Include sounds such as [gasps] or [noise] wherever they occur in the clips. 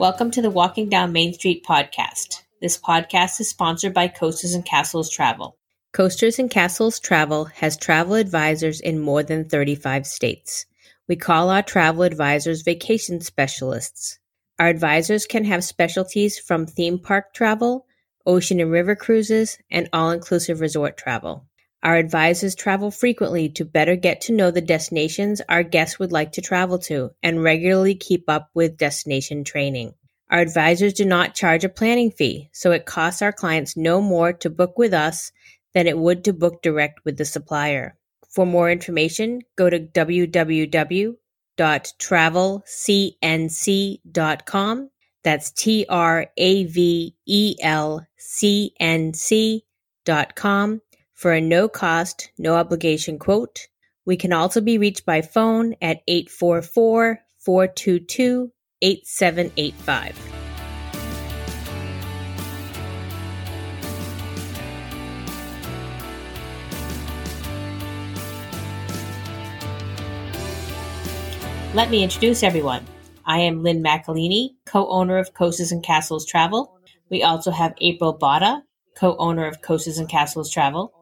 Welcome to the Walking Down Main Street podcast. This podcast is sponsored by Coasters and Castles Travel. Coasters and Castles Travel has travel advisors in more than 35 states. We call our travel advisors vacation specialists. Our advisors can have specialties from theme park travel, ocean and river cruises, and all inclusive resort travel. Our advisors travel frequently to better get to know the destinations our guests would like to travel to and regularly keep up with destination training. Our advisors do not charge a planning fee, so it costs our clients no more to book with us than it would to book direct with the supplier. For more information, go to www.travelcnc.com. That's T R A V E L C N C dot com for a no cost, no obligation quote. We can also be reached by phone at 844 422 8785. Let me introduce everyone. I am Lynn Macalini, co-owner of Coasters and Castles Travel. We also have April Botta, co-owner of Coasters and Castles Travel.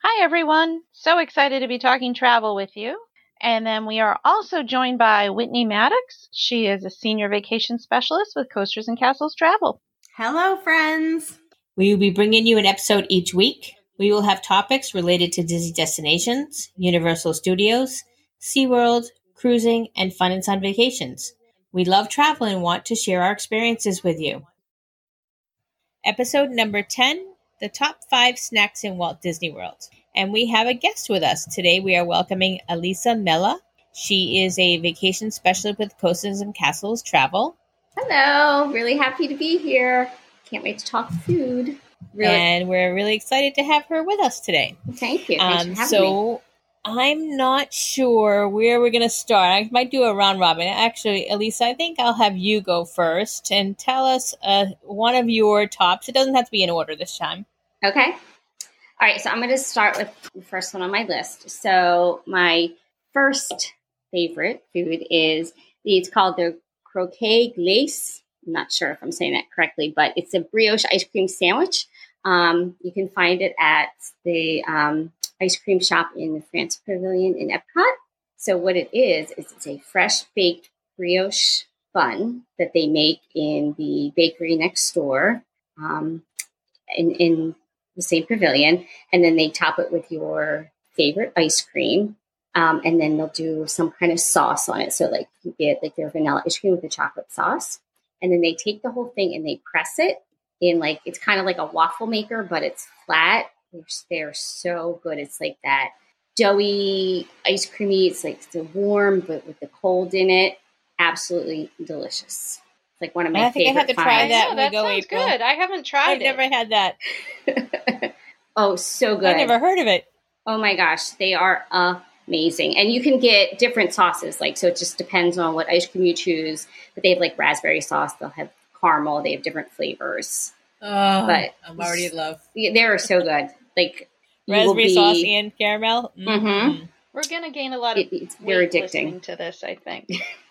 Hi, everyone. So excited to be talking travel with you. And then we are also joined by Whitney Maddox. She is a senior vacation specialist with Coasters and Castles Travel. Hello, friends. We will be bringing you an episode each week. We will have topics related to Disney destinations, Universal Studios, SeaWorld, cruising, and fun and sun vacations. We love travel and want to share our experiences with you. Episode number 10 The Top 5 Snacks in Walt Disney World. And we have a guest with us. Today we are welcoming Elisa Mella. She is a vacation specialist with Coasters and Castles Travel. Hello. Really happy to be here. Can't wait to talk food. Really. And we're really excited to have her with us today. Thank you. Um, so me. I'm not sure where we're going to start. I might do a round robin. Actually, Elisa, I think I'll have you go first and tell us uh, one of your tops. It doesn't have to be in order this time. Okay. All right. So I'm going to start with the first one on my list. So my first favorite food is it's called the croquet glace. I'm not sure if I'm saying that correctly, but it's a brioche ice cream sandwich. Um, you can find it at the um, ice cream shop in the France Pavilion in Epcot. So what it is is it's a fresh baked brioche bun that they make in the bakery next door um, in, in the same pavilion, and then they top it with your favorite ice cream. Um, and then they'll do some kind of sauce on it. So like you get like their vanilla ice cream with the chocolate sauce. And then they take the whole thing and they press it in like it's kind of like a waffle maker, but it's flat they're, they're so good. It's like that doughy, ice creamy. It's like it's warm, but with the cold in it. Absolutely delicious. It's like one of my I think I have to try that. Oh, that sounds April. good. I haven't tried I've it. never had that. [laughs] oh, so good. I've never heard of it. Oh my gosh, they are amazing. And you can get different sauces, like so it just depends on what ice cream you choose. But they have like raspberry sauce, they'll have caramel, they have different flavors. Oh, but I'm already in love. They are so good. Like raspberry be, sauce and caramel. Mm-hmm. mm-hmm. We're gonna gain a lot of. It, it's very addicting to this. I think.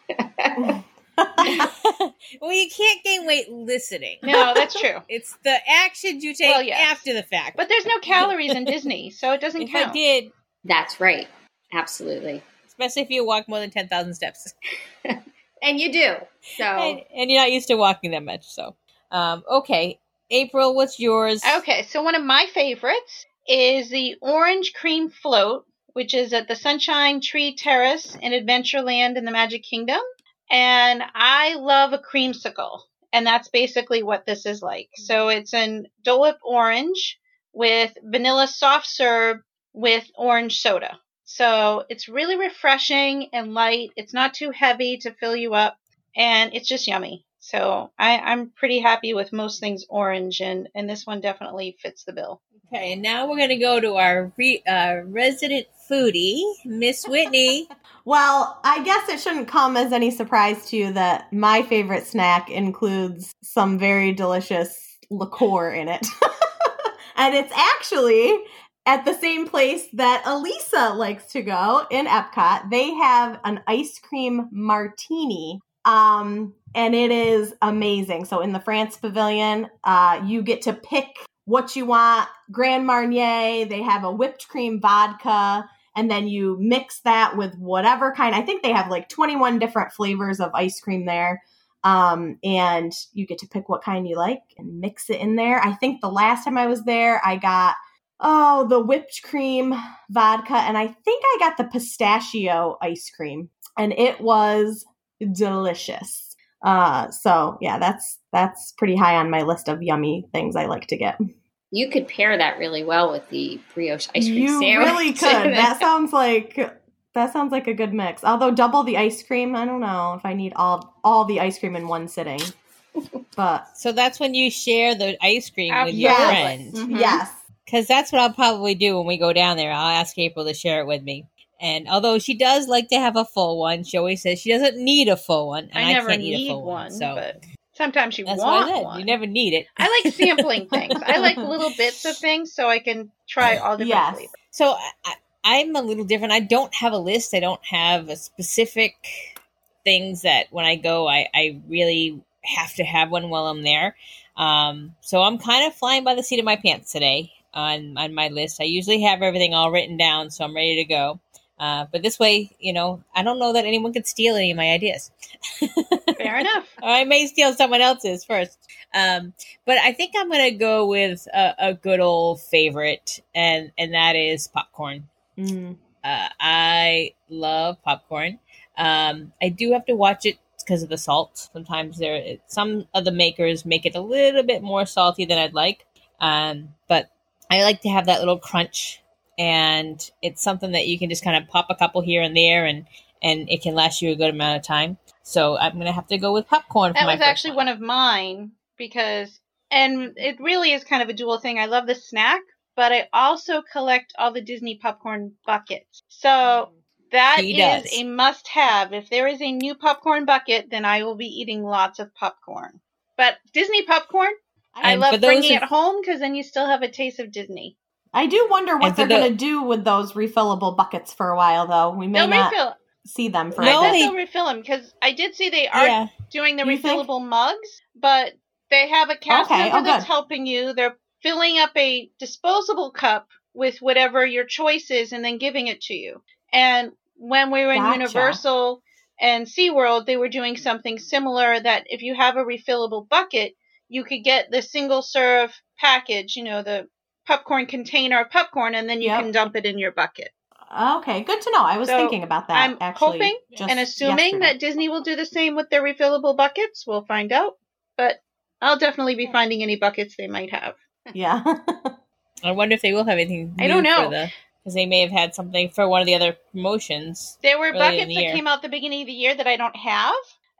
[laughs] [laughs] well, you can't gain weight listening. No, that's true. [laughs] It's the actions you take well, yes. after the fact. But there's no calories in Disney, so it doesn't if count. I did. That's right. Absolutely. Especially if you walk more than 10,000 steps. and you do. So and, and, you're not used to walking that much, so um, okay. April, what's yours? Okay, so one of my favorites is the Orange Cream Float, which is at the Sunshine Tree Terrace in Adventureland in the Magic Kingdom. And I love a creamsicle. And that's basically what this is like. So it's an Dole orange with vanilla soft serve with orange soda. So it's really refreshing and light. It's not too heavy to fill you up. And it's just yummy. So I, I'm pretty happy with most things orange, and, and this one definitely fits the bill. Okay, and now we're going to go to our re, uh, resident foodie, Miss Whitney. [laughs] well, I guess it shouldn't come as any surprise to you that my favorite snack includes some very delicious liqueur in it. [laughs] and it's actually at the same place that Elisa likes to go in Epcot. They have an ice cream martini Um, and it is amazing. So in the France Pavilion, uh, you get to pick what you want. Grand Marnier, they have a whipped cream vodka, and then you mix that with whatever kind. I think they have like 21 different flavors of ice cream there. Um, and you get to pick what kind you like and mix it in there. I think the last time I was there, I got oh the whipped cream vodka, and I think I got the pistachio ice cream, and it was delicious. Uh, so yeah, that's that's pretty high on my list of yummy things I like to get. You could pair that really well with the brioche ice cream you sandwich. really [laughs] could. that sounds like that sounds like a good mix. Although double the ice cream, I don't know if I need all all the ice cream in one sitting. But So that's when you share the ice cream with your Yes. friend. Mhm. yes, Because that's what I'll probably do when we go down there. I'll ask April to share it with me. And although she does like to have a full one, she always says she doesn't need a full one. And I I, never can't need a full one, one. So but sometimes you that's want I one. You never need it. I like sampling [laughs] things. I like little bits of things so I can try all different yes. flavors. So I, I- I'm a little different. I don't have a list. I don't have a specific things that when I go, I, I really have to have one while I'm there. Um, so I'm kind of flying by the seat of my pants today on on my list. I usually have everything all written down, so I'm ready to go. Uh, but this way, you know, I don't know that anyone could steal any of my ideas. [laughs] Fair enough. Or I may steal someone else's first. Um, but I think I'm going to go with a, a good old favorite, and and that is popcorn. Mm. Uh, I love popcorn. Um, I do have to watch it because of the salt. Sometimes there, some of the makers make it a little bit more salty than I'd like. Um, but I like to have that little crunch, and it's something that you can just kind of pop a couple here and there, and and it can last you a good amount of time. So I'm gonna have to go with popcorn. For That my was actually one of mine because, and it really is kind of a dual thing. I love the snack, but I also collect all the Disney popcorn buckets. So that is a must have. If there is a new popcorn bucket, then I will be eating lots of popcorn. But Disney popcorn, I love bringing of- it home because then you still have a taste of Disney. I do wonder what And they're the- going to do with those refillable buckets for a while, though. We may not refill. see them for No, a I bit. they- they'll refill them because I did see they are yeah. doing the You think? refillable mugs, but they have a cast Okay, member oh, that's good. helping you. They're filling up a disposable cup with whatever your choice is and then giving it to you. And when we were in Gotcha. Universal and SeaWorld, they were doing something similar that if you have a refillable bucket, you could get the single serve package, you know, the popcorn container of popcorn, and then you Yep. can dump it in your bucket. Okay, good to know. I was So, thinking about that. I'm actually, hoping just and assuming yesterday. that Disney will do the same with their refillable buckets. We'll find out. But I'll definitely be finding any buckets they might have. [laughs] yeah. I wonder if they will have anything. I don't know. for the because they may have had something for one of the other promotions. There were buckets the that year. came out the beginning of the year that I don't have.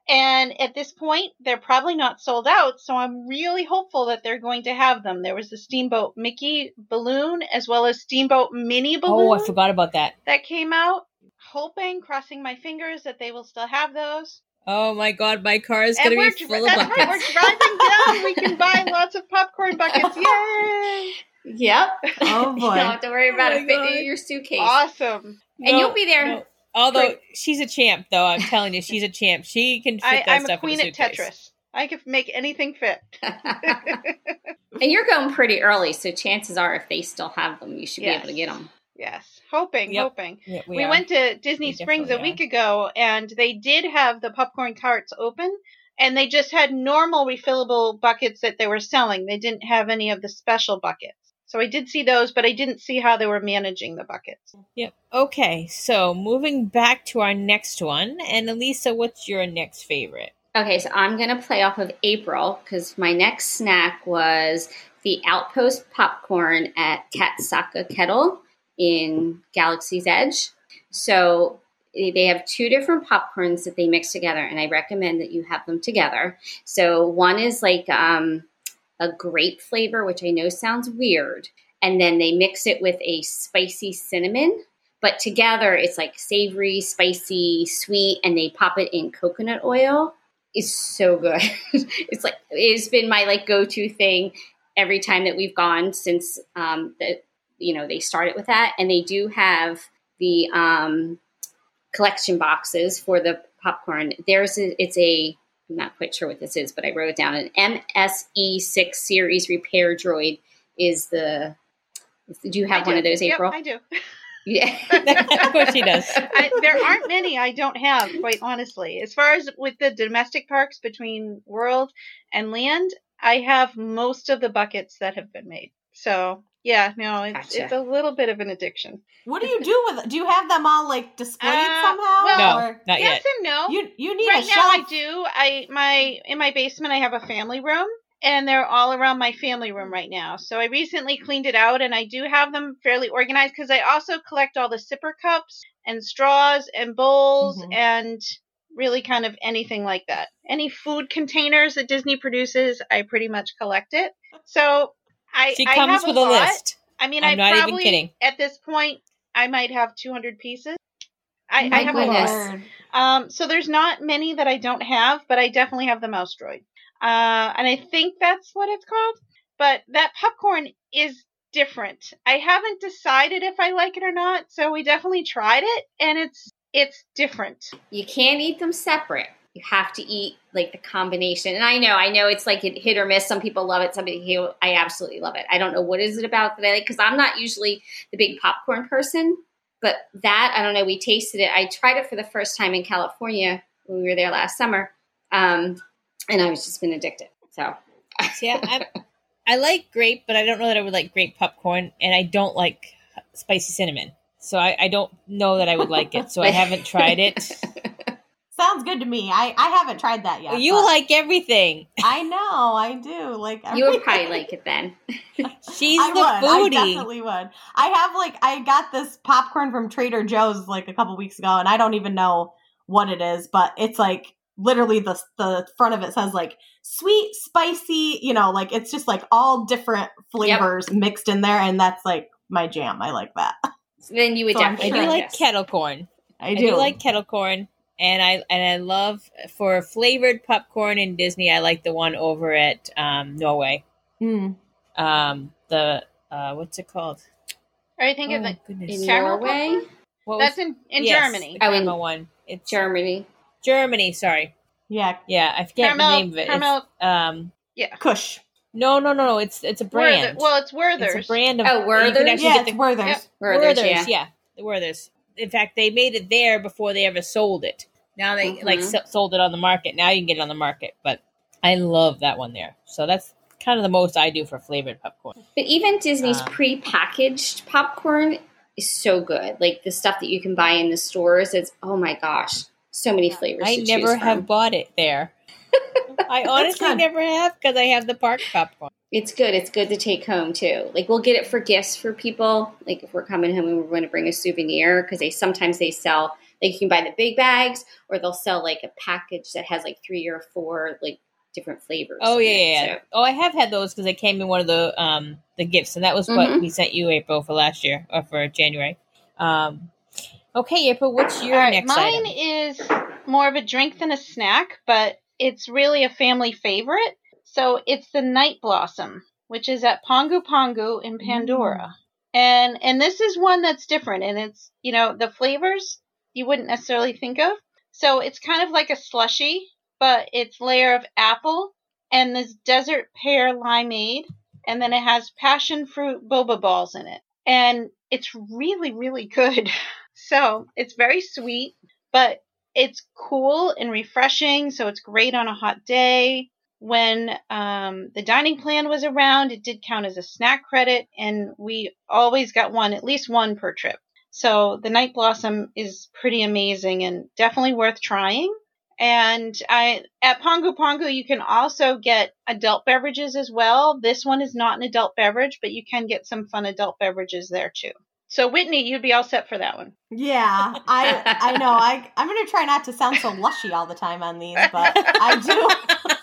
And at this point, they're probably not sold out. So I'm really hopeful that they're going to have them. There was the Steamboat Mickey balloon as well as Steamboat Minnie balloon Oh, I forgot about that. that came out. Hoping, crossing my fingers that they will still have those. Oh my god, my car is And gonna be dri- full of that's [laughs] right, buckets. we're driving down. We can [laughs] buy lots of popcorn buckets. [laughs] Yay! Yep. Oh, you boy. don't have to worry oh about Oh it my fitting in your suitcase. Awesome. And No, you'll be there. no. Although Great. she's a champ, though, I'm telling you, she's a champ. She can fit I, that I'm stuff a queen in a at. Tetris. I can make anything fit. [laughs] [laughs] and you're going pretty early, so chances are, if they still have them, you should be able to get them. yes, hoping, Yep. hoping. Yeah, We, are. went to Disney We Springs a definitely week ago, and they did have the popcorn carts open, and they just had normal refillable buckets that they were selling. They didn't have any of the special buckets. So I did see those, but I didn't see how they were managing the buckets. Yep. Okay, so moving back to our next one, and Elisa, what's your next favorite? Okay, so I'm going to play off of April because my next snack was the Outpost popcorn at Kat Saka Kettle in Galaxy's Edge. So eh, they have two different popcorns that they mix together, and I recommend that you have them together. So one is like um, a grape flavor, which I know sounds weird, and then they mix it with a spicy cinnamon. But together, it's like savory, spicy, sweet, and they pop it in coconut oil It's so good. [laughs] it's like it's been my like go to thing every time that we've gone since um, the you know they started with that, and they do have the um, collection boxes for the popcorn. There's a, it's a I'm not quite sure what this is, but I wrote it down. An MSE6 series repair droid is the. Do you have I one do. of those, Yep, April? I do. [laughs] yeah. [laughs] Of course she does. [laughs] I, there aren't many I don't have, quite honestly. As far as with the domestic parks between World and Land, I have most of the buckets that have been made. So yeah, no, it's Gotcha. it's a little bit of an addiction. What do you do with? Do you have them all like displayed Uh, somehow? well- No, not yes yet. and no. you you need right a now shelf. I do. I my in my basement I have a family room and they're all around my family room right now. So I recently cleaned it out and I do have them fairly organized because I also collect all the sipper cups and straws and bowls Mhm. and really kind of anything like that. Any food containers that Disney produces, I pretty much collect it. So I She I comes have with a a lot. list. I mean, I'm I not even kidding. at this point I might have 200 pieces. I, My I have a lot. Um, so there's not many that I don't have, but I definitely have the mouse droid. Uh, and I think that's what it's called. But that popcorn is different. I haven't decided if I like it or not, so we definitely tried it, and it's it's different. you can't eat them separate. You have to eat like the combination. And I know, I know it's like a hit or miss. Some people love it. Some people, I absolutely love it. I don't know what is it about that I like because I'm not usually the big popcorn person. But that I don't know. We tasted it. I tried it for the first time in California when we were there last summer, um, and I was just been addicted. So yeah, I, I, [laughs] I like grape, but I don't know that I would like grape popcorn, and I don't like spicy cinnamon. So I, I don't know that I would like it. So I [laughs] haven't tried it. [laughs] Sounds good to me. I I haven't tried that yet. you like everything. I know. I do. Like you would probably like it then. [laughs] She's I the would. I foodie. definitely would. I have like I got this popcorn from Trader Joe's like a couple weeks ago, and I don't even know what it is, but it's like literally the the front of it says like sweet, spicy. You know, like it's just like all different flavors mixed in there, and that's like my jam. I like that. So then you would So I'm I definitely do sure. like kettle corn. I I do, do like kettle corn, and I and I love for flavored popcorn in Disney. I like the one over at um, Norway. Mm. Um, the uh, what's it called? I think oh, of it. goodness. in Caramel Norway, popcorn? What That's was- in in yes, Germany. The Oh, in caramel one. It's Germany. Germany. Sorry. Yeah, Yeah, I forget Caramel, the name of it. It's, caramel, um, yeah. Kush. no, no, no, no. It's it's a Werther. brand. Well, it's Werther's. it's a brand of. Oh, you can Werther's? Yeah, get it's the Werther's. Yep. Werther's, Werther's, yeah. yeah, the Werther's. In fact, they made it there before they ever sold it. Now they Mhm. like s- sold it on the market. Now you can get it on the market, but I love that one there. So that's kind of the most I do for flavored popcorn. But even Disney's Um, pre-packaged popcorn is so good. Like the stuff that you can buy in the stores, it's oh my gosh, so many flavors. I to never have from. bought it there. [laughs] I honestly never have because I have the park popcorn. It's good. It's good to take home too. Like we'll get it for gifts for people. Like if we're coming home and we're going to bring a souvenir, because they sometimes they sell like you can buy the big bags, or they'll sell like a package that has like three or four like different flavors. Oh yeah, it. yeah. yeah. So- Oh, I have had those because they came in one of the um the gifts, and that was what Mhm. we sent you, April, for last year or for January. Um, okay, April, what's your All right, next mine item? is more of a drink than a snack, but it's really a family favorite. So it's the Night Blossom, which is at Pongu Pongu in mm. Pandora. And and this is one that's different and it's, you know, the flavors you wouldn't necessarily think of. So it's kind of like a slushy, but it's layer of apple and this desert pear limeade and then it has passion fruit boba balls in it. And it's really really good. [laughs] So, it's very sweet, but it's cool and refreshing, so it's great on a hot day. When um, the dining plan was around, it did count as a snack credit, and we always got one, at least one per trip. So the Night Blossom is pretty amazing and definitely worth trying. And I at Pongu Pongu you can also get adult beverages as well. This one is not an adult beverage, but you can get some fun adult beverages there too. So Whitney, you'd be all set for that one. Yeah, I I know. I I'm gonna try not to sound so [laughs] lushy all the time on these, but [laughs] I do.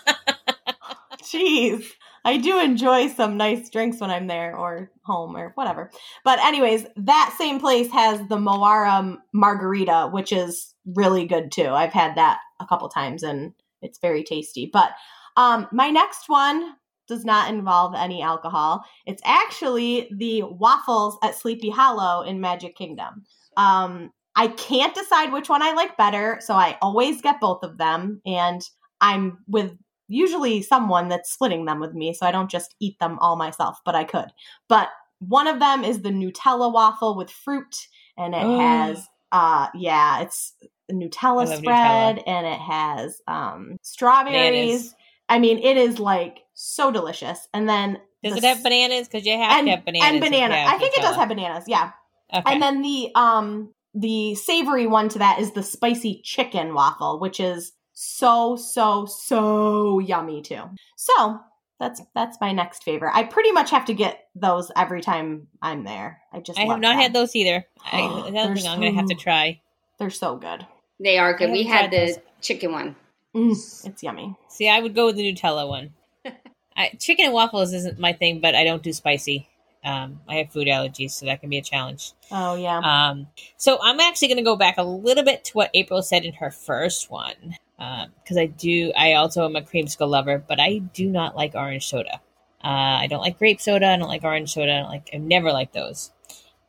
Jeez, I do enjoy some nice drinks when I'm there or home or whatever. But anyways, that same place has the Mo'ara margarita, which is really good too. I've had that a couple times and it's very tasty. But um, my next one does not involve any alcohol. It's actually the waffles at Sleepy Hollow in Magic Kingdom. Um, I can't decide which one I like better, so I always get both of them. And I'm with usually someone that's splitting them with me, so I don't just eat them all myself, but I could. But one of them is the Nutella waffle with fruit, and it Oh. has uh yeah, it's Nutella spread and it has um strawberries. Bananas. I mean, it is like so delicious. And then Does the it have bananas? Because you have and, to have bananas. and banana. I think it does have bananas. Yeah. Okay. And then the um the savory one to that is the spicy chicken waffle, which is so so so yummy too. So that's that's my next favorite. I pretty much have to get those every time I'm there. I just I have not them. had those either. I, [gasps] Oh, another I'm going to have to try. They're so good. They are good. We had the those. chicken one. Mm, it's yummy. See, I would go with the Nutella one. [laughs] I, chicken and waffles isn't my thing, but I don't do spicy. Um, I have food allergies, so that can be a challenge. Oh yeah. Um, so I'm actually going to go back a little bit to what April said in her first one, because I do. I also am a creamsicle lover, but I do not like orange soda. Uh, I don't like grape soda. I don't like orange soda. I don't like. I've never liked those,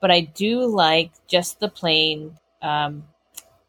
but I do like just the plain um,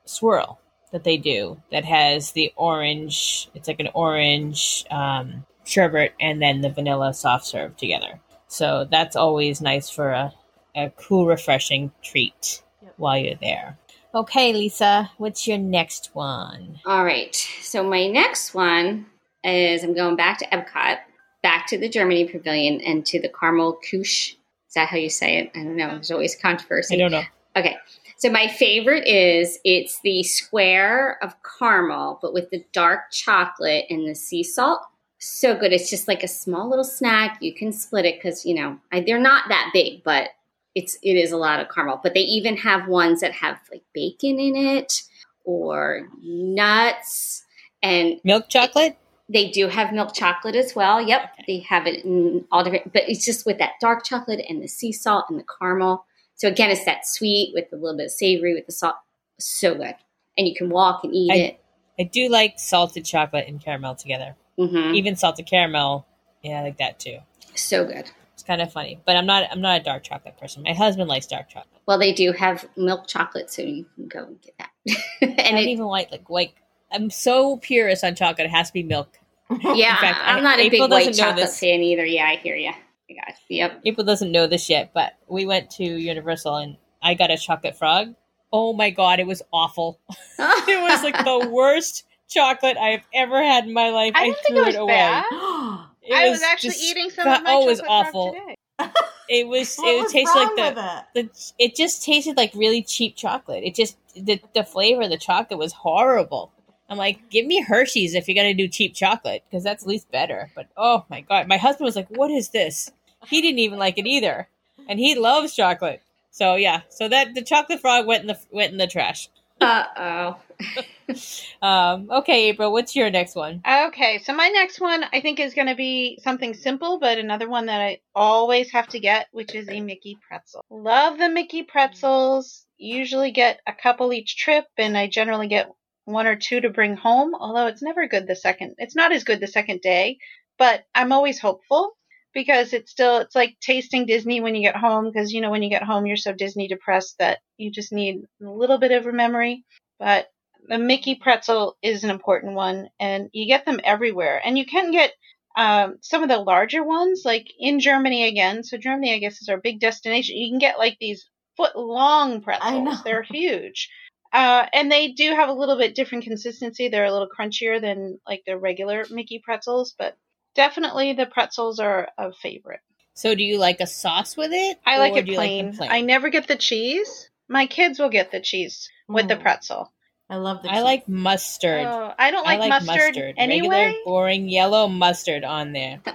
swirl that they do that has the orange. It's like an orange um, sherbet and then the vanilla soft serve together. So that's always nice for a, a cool, refreshing treat Yep. while you're there. Okay, Lisa, what's your next one? All right. So my next one is I'm going back to Epcot, back to the Germany Pavilion, and to the Caramel Couche. Is that how you say it? I don't know. There's always controversy. I don't know. Okay. So my favorite is it's the square of caramel, but with the dark chocolate and the sea salt. So good. It's just like a small little snack. You can split it because you know I, they're not that big, but it's it is a lot of caramel. But they even have ones that have like bacon in it or nuts, and Milk chocolate? they do have milk chocolate as well. Yep, they have it in all different, but it's just with that dark chocolate and the sea salt and the caramel. So again, it's that sweet with a little bit of savory with the salt. So good, and you can walk and eat I- it. I do like salted chocolate and caramel together. hmm Even salted caramel, yeah, I like that too. So good. It's kind of funny, but I'm not. I'm not a dark chocolate person. My husband likes dark chocolate. Well, they do have milk chocolate, so you can go and get that. [laughs] I and don't it, even like like like. I'm so purist on chocolate. It has to be milk. [laughs] yeah, in fact, I'm not a April big white doesn't know chocolate this. fan either. Yeah, I hear you. I got. Yep. April doesn't know this yet, but we went to Universal and I got a chocolate frog. Oh my god, it was awful. [laughs] It was like the worst chocolate I have ever had in my life. I I, didn't think threw it was away. [gasps] [gasps] bad. It I was actually disgu- eating some of my oh, it was chocolate frog awful. today. [laughs] It was. what it was tasted wrong like the, with it? the. It just tasted like really cheap chocolate. It just the the flavor of the chocolate was horrible. I'm like, give me Hershey's if you're gonna do cheap chocolate because that's at least better. But oh my god, my husband was like, "What is this?" He didn't even like it either, and he loves chocolate. So yeah, so that the chocolate frog went in the went in the trash. Uh oh. [laughs] Um, okay, April, what's your next one? Okay, so my next one I think is going to be something simple, but another one that I always have to get, which is a Mickey pretzel. Love the Mickey pretzels. Usually get a couple each trip, and I generally get one or two to bring home. Although it's never good the second. It's not as good the second day, but I'm always hopeful because it's still it's like tasting Disney when you get home because you know when you get home you're so Disney depressed that you just need a little bit of a memory. But the Mickey pretzel is an important one, and you get them everywhere. And you can get um, some of the larger ones, like in Germany again. So Germany, I guess, is our big destination. You can get like these foot long pretzels. They're huge. Uh, and they do have a little bit different consistency. They're a little crunchier than like the regular Mickey pretzels, but definitely the pretzels are a favorite. So, do you like a sauce with it? I like it do you plain. I never get the cheese. My kids will get the cheese with the Mm. pretzel. I love the I cheese. like mustard. Oh, I don't I like, like mustard, anyway. Regular, boring yellow mustard on there. [laughs]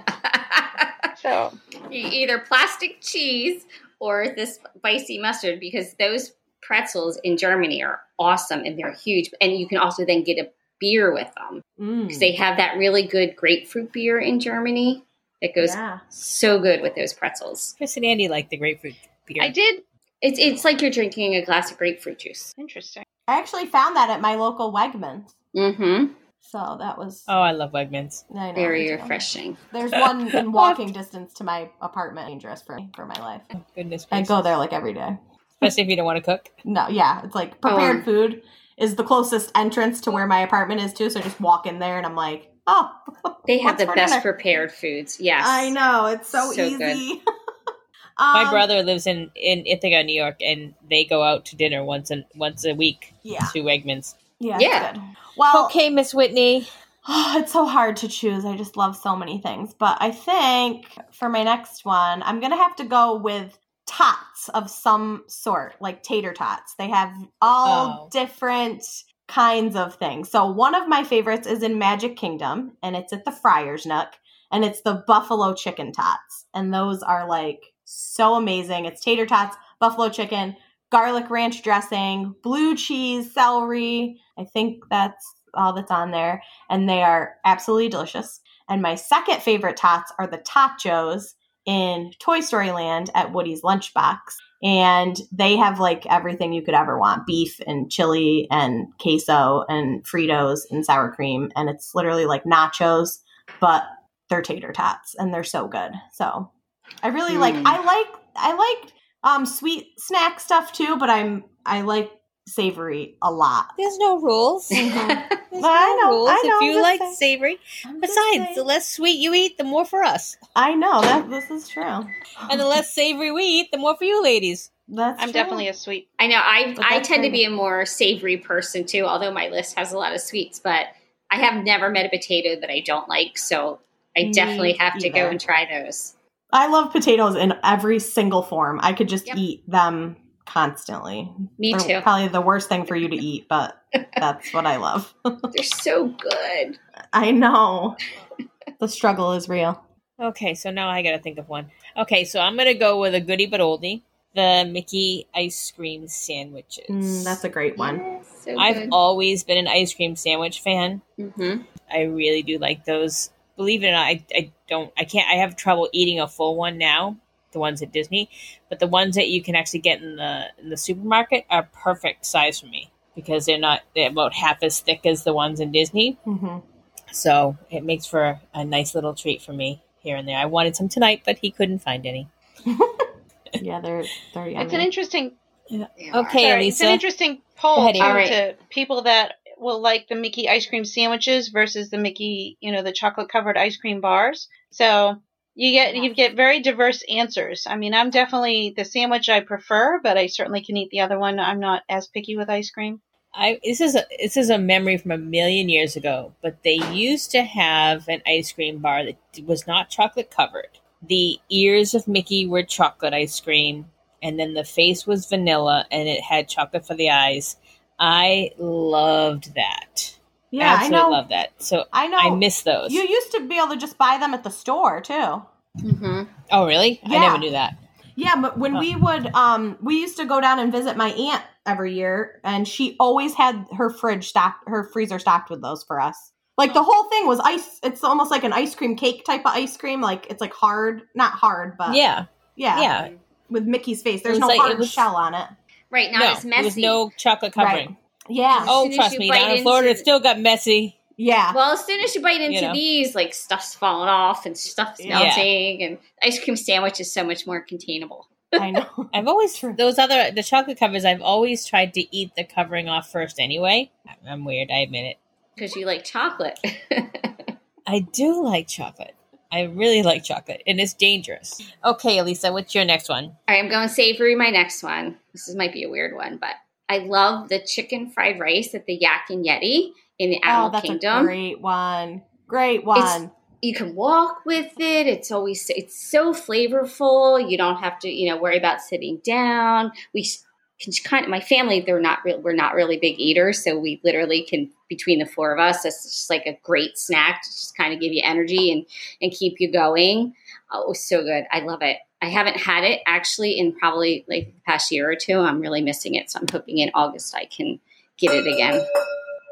So You either plastic cheese or this spicy mustard because those pretzels in Germany are awesome and they're huge. And you can also then get a beer with them Mm. because they have that really good grapefruit beer in Germany that goes yeah. so good with those pretzels. Chris and Andy like the grapefruit beer. I did. It's it's like you're drinking a glass of grapefruit juice. Interesting. I actually found that at my local Wegmans. Mm-hmm. So that was Oh, I love Wegmans. I know, Very refreshing. There's [laughs] one in walking distance to my apartment. Dangerous for me for my life. Oh, goodness I go there like every day. especially if you don't want to cook. No, yeah, it's like prepared Um, food is the closest entrance to where my apartment is too. So I just walk in there and I'm like, oh, They have [laughs] the best dinner? prepared foods. Yes. I know it's so, So easy. [laughs] good. My Um, brother lives in in Ithaca, New York, and they go out to dinner once a once a week yeah, to Wegmans. yeah, Yeah. Good. Well, Okay, Miss Whitney. Oh, [sighs] it's so hard to choose. I just love so many things. But I think for my next one, I'm going to have to go with tots of some sort, like tater tots. They have all Oh. different kinds of things. So one of my favorites is in Magic Kingdom, and it's at the Friar's Nook, and it's the buffalo chicken tots. And those are like so amazing. It's tater tots, buffalo chicken, garlic ranch dressing, blue cheese, celery. I think that's all that's on there and they are absolutely delicious. And my second favorite tots are the tachos in Toy Story Land at Woody's Lunchbox. And they have like everything you could ever want beef and chili and queso and Fritos and sour cream. And it's literally like nachos, but they're tater tots and they're so good. So I really like, Mm. I like, I like um, sweet snack stuff too, but I'm, I like savory a lot. There's no rules. Mhm. [laughs] There's I no know, rules. I know, if you like just savory, I'm besides, the less sweet you eat, the more for us, I know that this is true. and the less savory we eat, the more for you ladies. That's I'm true. definitely a sweet. I know. I I that's tend to be a more savory person too. Although my list has a lot of sweets, but I have never met a potato that I don't like. So I Me definitely have to go and try those. I love potatoes in every single form. I could just Yep. eat them constantly. Me They're too. Probably the worst thing for you to eat, but [laughs] that's what I love. [laughs] They're so good. I know. the struggle is real. Okay, so now I gotta think of one. Okay, so I'm gonna go with a goodie but oldie: the Mickey ice cream sandwiches. Mm, that's a great one. Yes, so I've always been an ice cream sandwich fan. Mhm. I really do like those. Believe it or not, I, I don't. I can't. I have trouble eating a full one now. The ones at Disney, but the ones that you can actually get in the in the supermarket are perfect size for me because they're not. They're about half as thick as the ones in Disney. hmm So it makes for a nice little treat for me here and there. I wanted some tonight, but he couldn't find any. [laughs] Yeah, they're they're yummy. It's an interesting. They Okay, are. Sorry, it's an interesting poll ahead, too, All right. to people that will like the Mickey ice cream sandwiches versus the Mickey, you know, the chocolate covered ice cream bars. So you get you get very diverse answers. I mean, I'm definitely the sandwich I prefer, but I certainly can eat the other one. I'm not as picky with ice cream. I this is a this is a memory from a million years ago, but they used to have an ice cream bar that was not chocolate covered. The ears of Mickey were chocolate ice cream, and then the face was vanilla, and it had chocolate for the eyes. I loved that. yeah, I know. love that. So I know. I miss those. You used to be able to just buy them at the store too. Mhm. oh, really? I never knew that. Yeah, but when Huh. we would, um, we used to go down and visit my aunt every year, and she always had her fridge stocked, her freezer stocked with those for us. Like the whole thing was ice. It's almost like an ice cream cake type of ice cream. Like it's like hard, not hard, but yeah, yeah, yeah. with Mickey's face. There's no like- hard was- shell on it. Right now no, it's there messy. was no chocolate covering. Yeah, Oh, trust me, bite down in Florida, into- it still got messy. yeah. Well, as soon as you bite into You know. these, like stuff's falling off and stuff's Yeah. melting, and ice cream sandwich is so much more containable. [laughs] I know. [laughs] I've always those other the chocolate covers. I've always tried to eat the covering off first. Anyway, I'm weird. I admit it. Because you like chocolate. [laughs] I do like chocolate. I really like chocolate, and it's dangerous. Okay, Elisa, what's your next one? All right, I'm going savory. My next one. This is, might be a weird one, but I love the chicken fried rice at the Yak and Yeti in the Oh, Animal that's a Kingdom. great one. Great one. you can walk with it. It's always it's so flavorful. You don't have to you know worry about sitting down. We can kind of my family they're not real we're not really big eaters, so we literally can between the four of us. It's just like a great snack to just kind of give you energy and and keep you going. Oh, it was so good. I love it. I haven't had it actually in probably like the past year or two. I'm really missing it, so I'm hoping in August I can get it again.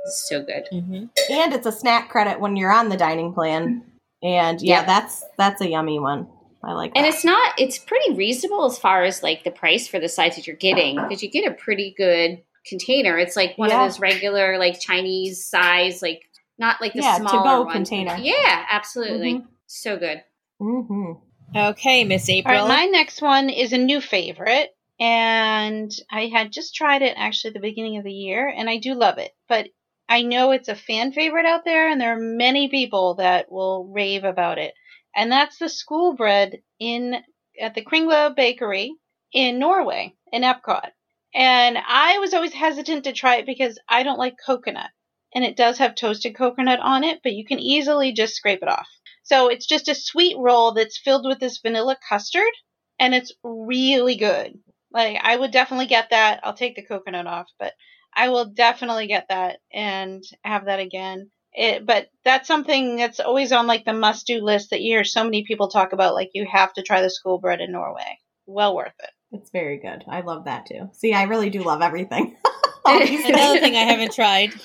It's so good. Mm-hmm. and it's a snack credit when you're on the dining plan. And yeah, Yep. that's that's a yummy one. I like And that. it's not, it's pretty reasonable as far as like the price for the size that you're getting because you get a pretty good container. It's like one Yeah. of those regular like Chinese size, like not like the Yeah, smaller to-go ones. container. Yeah, absolutely. Mhm. So good. hmm Okay, Miss April. right, my next one is a new favorite, and I had just tried it actually at the beginning of the year, and I do love it. But I know it's a fan favorite out there, and there are many people that will rave about it. And that's the school bread in at the Kringla Bakery in Norway, in Epcot. And I was always hesitant to try it because I don't like coconut. And it does have toasted coconut on it, but you can easily just scrape it off. So it's just a sweet roll that's filled with this vanilla custard, and it's really good. Like I would definitely get that. I'll take the coconut off, but I will definitely get that and have that again. It, but that's something that's always on like the must do list that you hear so many people talk about. Like you have to try the school bread in Norway. Well worth it. It's very good. I love that too. See, I really do love everything. [laughs] Another thing I haven't tried. [laughs]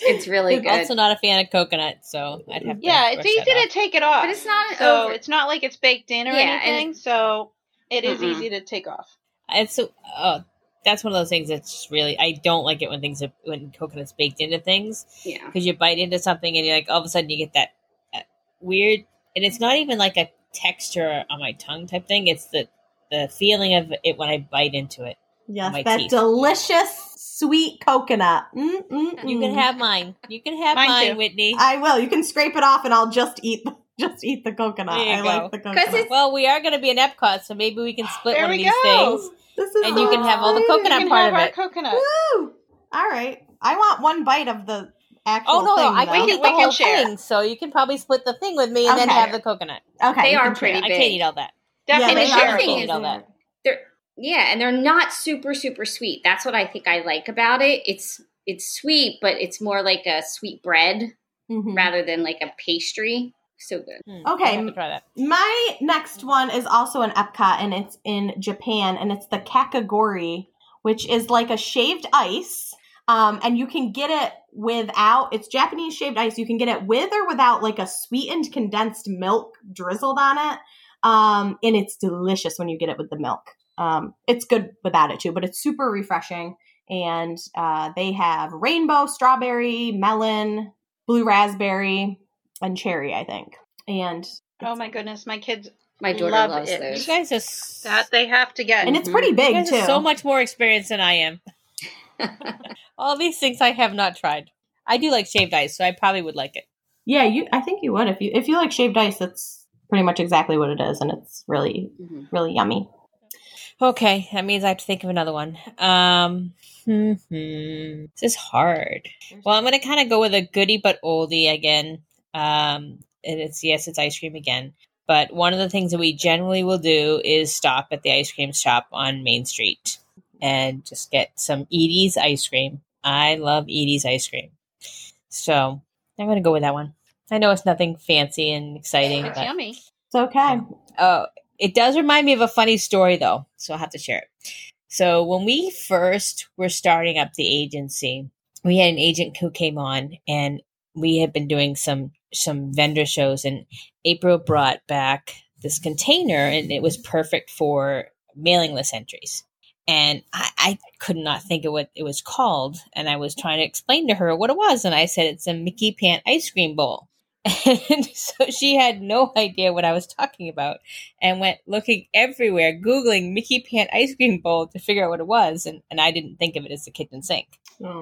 It's really I'm good. also not a fan of coconut, so I'd have to. Yeah, it's brush easy that to off. take it off. but it's not so over. it's not like it's baked in or Yeah, anything. So it is Mm-mm. easy to take off. It's so. Oh, that's one of those things that's really. I don't like it when things are when coconut's baked into things yeah. because you bite into something and you're like all of a sudden you get that, that weird and it's not even like a texture on my tongue type thing. It's the the feeling of it when I bite into it. yes, my that teeth. delicious sweet coconut. Mm-mm-mm. You can have mine. You can have Mine mine. Whitney. I will. You can scrape it off, and I'll just eat. The, [laughs] just eat the coconut. I go. like the 'Cause coconut. it's- well, we are going to be in Epcot, so maybe we can split There one of we these go. things. This is and you can have all the coconut part have of our it. coconut. Woo! All right. I want one bite of the actual Oh no, no. I though. can eat the we can whole share. thing. So you can probably split the thing with me and then have the coconut. Okay, They are pretty share. I can't eat all that. Definitely the share. thing is eat all that. They're yeah, and they're not super super sweet. That's what I think I like about it. It's it's sweet, but it's more like a sweet bread Mhm. rather than like a pastry. So good. Hmm, Okay. I'll have to try that. My next one is also an Epcot, and it's in Japan, and it's the kakigori, which is like a shaved ice. Um, and you can get it without. It's Japanese shaved ice. You can get it with or without like a sweetened condensed milk drizzled on it. Um, and it's delicious when you get it with the milk. Um, it's good without it too, but it's super refreshing. And uh, they have rainbow, strawberry, melon, blue raspberry, and cherry, I think. And Oh my goodness, my kids My daughter Love loves it. You guys are s- that they have to get. and it's pretty you big guys too. are so much more experienced than I am. [laughs] All these things I have not tried. I do like shaved ice, so I probably would like it. Yeah, you. I think you would if you if you like shaved ice. That's pretty much exactly what it is, and it's really Mhm. really yummy. Okay, that means I have to think of another one. Um, hmm, hmm. this is hard. Well, I'm gonna kind of go with a goodie but oldie again. Um, and it's yes, it's ice cream again. But one of the things that we generally will do is stop at the ice cream shop on Main Street and just get some Edy's ice cream. I love Edy's ice cream, so I'm gonna go with that one. I know it's nothing fancy and exciting, It's but yummy. It's okay. Oh, it does remind me of a funny story though, so I'll have to share it. So when we first were starting up the agency, we had an agent who came on and we had been doing some some vendor shows and April brought back this container and it was perfect for mailing list entries. And I, I could not think of what it was called. And I was trying to explain to her what it was. And I said, it's a Mickey Pant ice cream bowl. [laughs] And so she had no idea what I was talking about and went looking everywhere, Googling Mickey Pant ice cream bowl to figure out what it was. And, and I didn't think of it as the kitchen sink.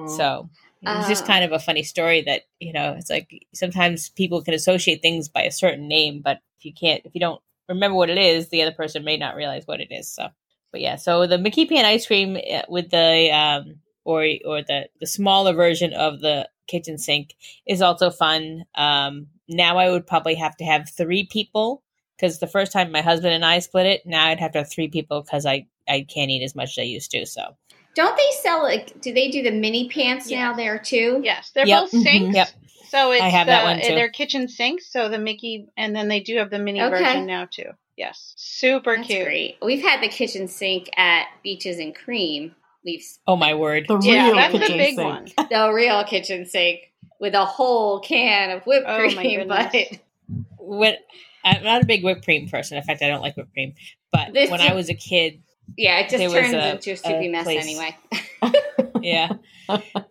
So it was just Oh. kind of a funny story that, you know, it's like sometimes people can associate things by a certain name, but if you can't, if you don't remember what it is, the other person may not realize what it is. So, but yeah, so the Mickey Pan ice cream uh, with the, um, or, or the, the smaller version of the kitchen sink is also fun. Um, now I would probably have to have three people because the first time my husband and I split it, now I'd have to have three people because I, I can't eat as much as I used to. So, Don't they sell like? Do they do the mini pants now Yes. there too? Yes, they're Yep. both Mhm. sinks. Yep. So it's I have that one, too. They're kitchen sinks, so the Mickey, and then they do have the mini Okay. version now too. Yes, super That's cute. great. We've had the kitchen sink at Beaches and Cream. We've oh my word. The Yeah, real that's the kitchen big sink. one. the real kitchen sink with a whole can of whipped Oh, my cream, [laughs] but goodness. when I'm not a big whipped cream person. In fact, I don't like whipped cream. But This when is- I was a kid, yeah, it just There was turns a- into a soupy a mess place- anyway. [laughs] yeah,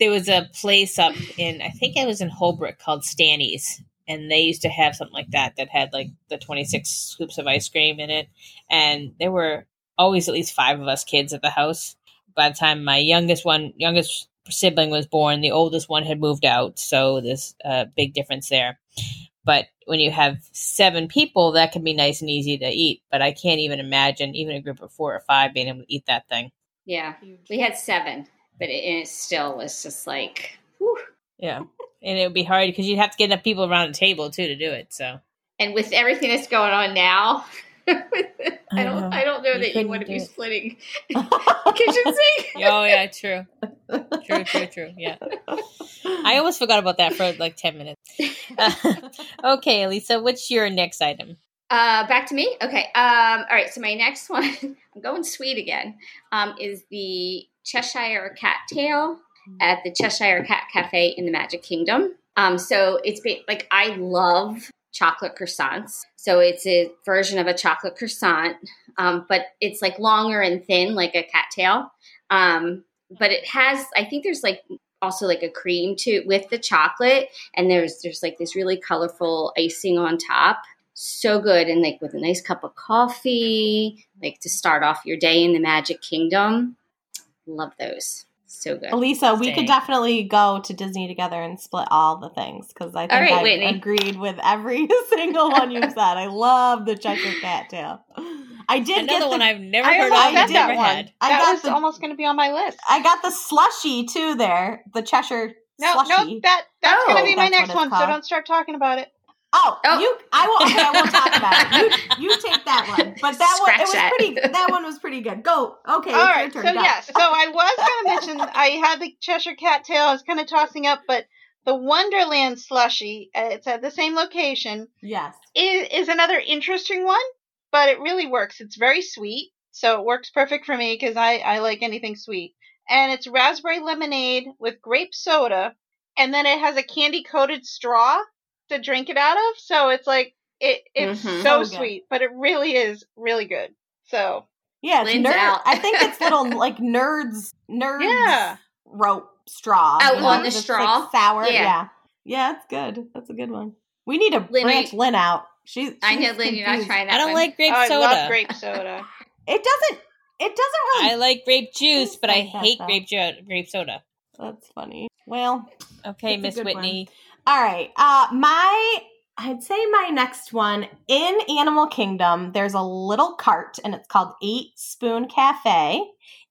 there was a place up in I think it was in Holbrook called Stanny's, and they used to have something like that that had like the 26 scoops of ice cream in it, and there were always at least five of us kids at the house. By the time my youngest one, youngest sibling was born, the oldest one had moved out, so there's a big difference there. But when you have seven people, that can be nice and easy to eat. But I can't even imagine even a group of four or five being able to eat that thing. Yeah, we had seven, but it, it still was just like, whew. Yeah, and it would be hard because you'd have to get enough people around the table too to do it. So, and with everything that's going on now, [laughs] I don't, know. I don't know You that you want to be it. splitting [laughs] [laughs] kitchen sink. oh yeah, true, true, true, true. Yeah, I almost forgot about that for like ten minutes. Uh, okay, Lisa, what's your next item? Uh, back to me. Okay. Um, all right. So my next one, I'm going sweet again. Um, is the Cheshire Cat Tail at the Cheshire Cat Cafe in the Magic Kingdom. Um, so it's ba- like I love chocolate croissants. So it's a version of a chocolate croissant, um, but it's like longer and thin, like a cattail. Um, but it has, I think there's like also like a cream to with the chocolate, and there's there's like this really colorful icing on top. So good, and like with a nice cup of coffee, like to start off your day in the Magic Kingdom. Love those. So good. Elisa, we could definitely go to Disney together and split all the things because I think All right, I Whitney. agreed with every [laughs] single one you [laughs] said. I love the Cheshire Cat tail. I did Another get the, one I've never I heard of, said and that never one. had. I that got was the- almost going to be on my list. I got the slushy too. There, the Cheshire No, slushy. no, that that's Oh, going to be my next it's one. So don't start talking about it. Oh, Oh. you! I will. Okay, I won't talk about it. You, [laughs] you take that one. But that one, it was that. pretty. [laughs] That one was pretty good. Go. Okay, All it's right. your So. Go. yes. So I was going to mention I had the Cheshire Cat tail. I was kind of tossing up, but the Wonderland slushy. uh, It's at the same location. yes. is, is another interesting one, but it really works. It's very sweet, so it works perfect for me because I, I like anything sweet. And it's raspberry lemonade with grape soda, and then it has a candy coated straw to drink it out of. So it's like it it's Mhm. so So good. sweet, but it really is really good. So Yeah, it's nerd. I think it's little [laughs] like nerds, nerds Yeah. rope straw. Oh, you know, on the that's, straw? like, sour. Yeah. Yeah. yeah, it's good. That's a good one. We need to Lynn, are branch you- Lynn out. She's I know, she's Lynn, you're not trying that I don't one. like grape I soda. love grape [laughs] soda. It doesn't. It doesn't really. I like grape juice, but I like that, hate grape ju- grape soda. That's funny. Well, Okay, Miss good Whitney. All right. Uh my I'd say my next one in Animal Kingdom, there's a little cart and it's called Eight Spoon Cafe.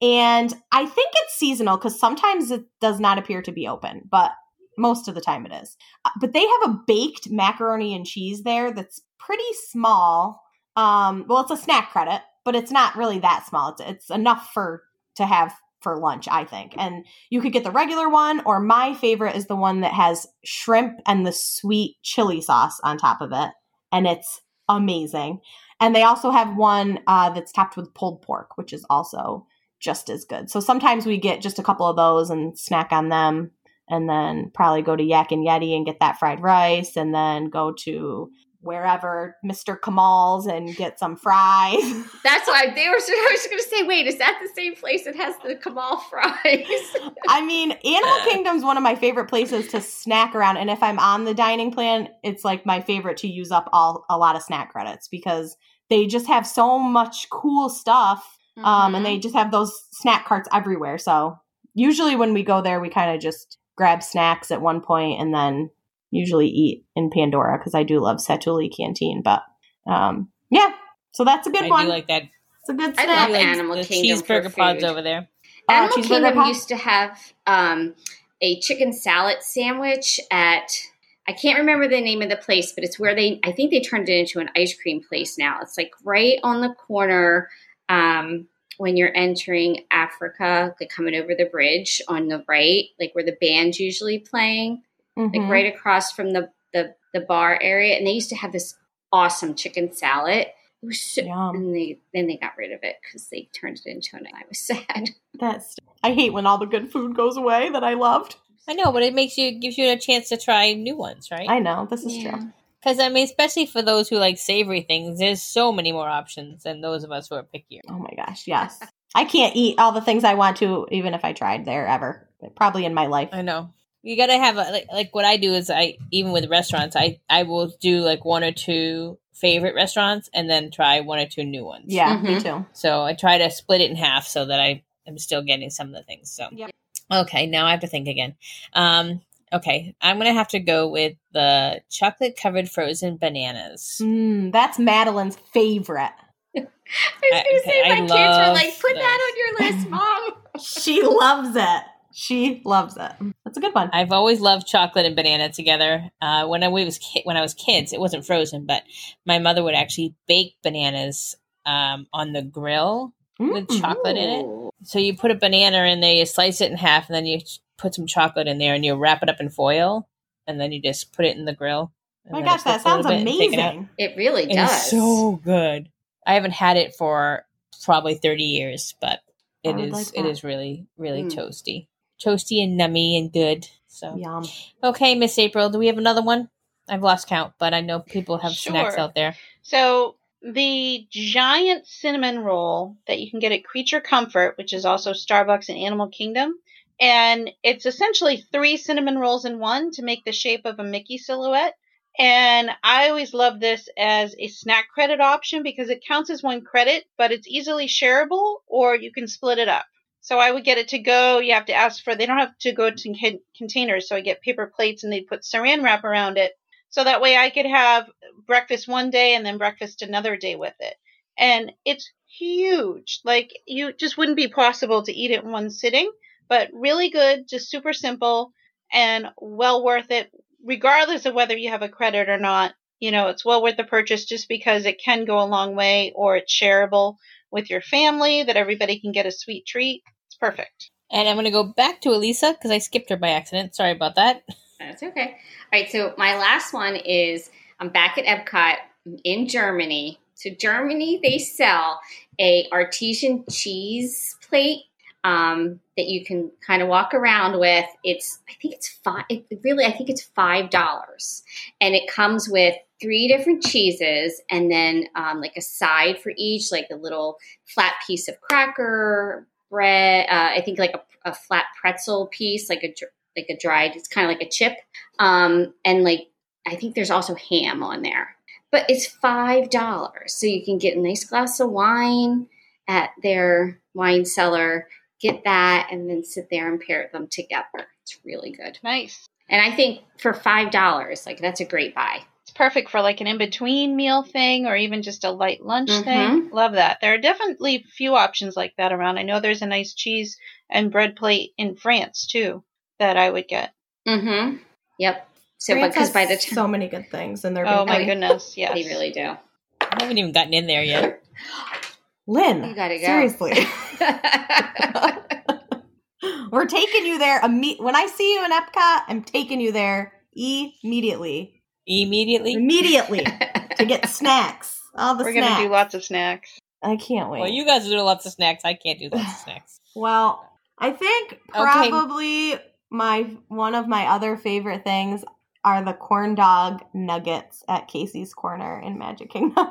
And I think it's seasonal because sometimes it does not appear to be open, but most of the time it is. Uh, But they have a baked macaroni and cheese there that's pretty small. Um, well, it's a snack credit, but it's not really that small. It's it's enough for to have for lunch, I think. And you could get the regular one, or my favorite is the one that has shrimp and the sweet chili sauce on top of it. And it's amazing. And they also have one uh, that's topped with pulled pork, which is also just as good. So sometimes we get just a couple of those and snack on them. And then probably go to Yak and Yeti and get that fried rice, and then go to wherever Mr. Kamal's and get some fries. [laughs] That's why they were. I was going to say, wait, is that the same place that has the Kamal fries? [laughs] I mean, Animal [laughs] Kingdom's one of my favorite places to snack around, and if I'm on the dining plan, it's like my favorite to use up all a lot of snack credits because they just have so much cool stuff, um, and they just have those snack carts everywhere. So usually when we go there, we kind of just grab snacks at one point and then usually eat in Pandora because I do love Satu'li Canteen. But um, yeah, so that's a good one. I one. do like that. it's a good I snack. love like Animal the Kingdom for cheeseburger pods over there. Uh, Animal cheeseburger Kingdom pie? used to have um, a chicken salad sandwich at. I can't remember the name of the place, but it's where they. I think they turned it into an ice cream place now. It's like right on the corner um, when you're entering Africa, like coming over the bridge on the right, like where the band's usually playing. Like Mhm. right across from the, the the bar area and they used to have this awesome chicken salad it was so Yum. and they then they got rid of it because they turned it into an i was [laughs] sad That's I hate when all the good food goes away that I loved. I know, but it makes you gives you a chance to try new ones, right? I know this is Yeah. true. Because I mean, especially for those who like savory things, there's so many more options than those of us who are pickier. Oh my gosh, yes. I can't eat all the things I want to, even if I tried there ever. Probably in my life. I know. You gotta have a like, like what I do is I even with restaurants I I will do like one or two favorite restaurants and then try one or two new ones. Yeah, me Mhm. too. So I try to split it in half so that I am still getting some of the things. So Yep. okay, now I have to think again. Um, okay, I'm gonna have to go with the chocolate covered frozen bananas. Mm, that's Madeline's favorite. [laughs] I was gonna say I my kids were like, "Put that on your list, mom." [laughs] She loves it. She loves it. That's a good one. I've always loved chocolate and banana together. Uh, when I was ki- when I was kids, it wasn't frozen, but my mother would actually bake bananas um, on the grill with Mm. chocolate in it. So you put a banana in there, you slice it in half, and then you put some chocolate in there, and you wrap it up in foil, and then you just put it in the grill. and my gosh, that cook a little sounds bit and take it amazing. It really does. is so good. I haven't had it for probably thirty years, but I it would is like it that. is really really Mm. toasty, toasty and nummy and good. So Yum. okay, Miss April, do we have another one? I've lost count, but I know people have snacks out there. So the giant cinnamon roll that you can get at Creature Comfort, which is also Starbucks and Animal Kingdom, and it's essentially three cinnamon rolls in one to make the shape of a Mickey silhouette. And I always love this as a snack credit option because it counts as one credit, but it's easily shareable or you can split it up. So I would get it to go. You have to ask for, they don't have to go to con- containers. So I get paper plates and they'd put saran wrap around it. So that way I could have breakfast one day and then breakfast another day with it. And it's huge. Like you just wouldn't be possible to eat it in one sitting, but really good, just super simple and well worth it, regardless of whether you have a credit or not. You know, it's well worth the purchase just because it can go a long way or it's shareable with your family that everybody can get a sweet treat. It's perfect. And I'm going to go back to Elisa because I skipped her by accident. Sorry about that. That's okay. All right, so my last one is I'm back at Epcot in Germany. So Germany, they sell a artesian cheese plate um, that you can kind of walk around with. It's I think it's five. It, really, I think it's five dollars, and it comes with three different cheeses and then um, like a side for each, like a little flat piece of cracker bread. Uh, I think like a, a flat pretzel piece, like a like a dried. It's kind of like a chip, um, and like I think there's also ham on there. But it's five dollars, so you can get a nice glass of wine at their wine cellar. Get that, and then sit there and pair them together. It's really good. Nice. And I think for five dollars, like that's a great buy. It's perfect for like an in between meal thing or even just a light lunch Mhm. thing. Love that. There are definitely few options like that around. I know there's a nice cheese and bread plate in France too that I would get. Mm-hmm. Yep. So, France because has by the time so many good things and they're Oh my bakery. goodness, yes. they really do. I haven't even gotten in there yet. [laughs] Lynn, You gotta go. seriously. [laughs] [laughs] We're taking you there. Imme- when I see you in Epcot, I'm taking you there immediately. Immediately. Immediately to get [laughs] snacks. All the We're snacks. gonna do lots of snacks. I can't wait. Well, you guys do lots of snacks. I can't do lots of [sighs] snacks. Well, I think Okay. probably my one of my other favorite things are the corn dog nuggets at Casey's Corner in Magic Kingdom.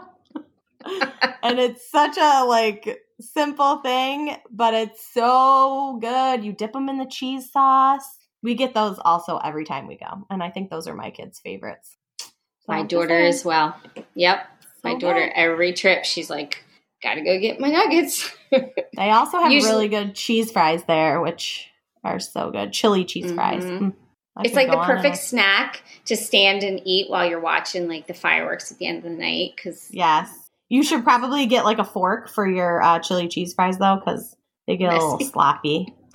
And it's such a like simple thing, but it's so good. You dip them in the cheese sauce. We get those also every time we go, and I think those are my kids' favorites. So, my daughter as well. Yep. My daughter good. every trip, she's like, "Gotta go get my nuggets." [laughs] They also have Usually- really good cheese fries there, which are so good. Chili cheese fries. Mhm. Mm. It's like the perfect snack to stand and eat while you're watching like the fireworks at the end of the night. Because Yes. You should probably get like a fork for your uh, chili cheese fries though, because they get a little sloppy. [laughs]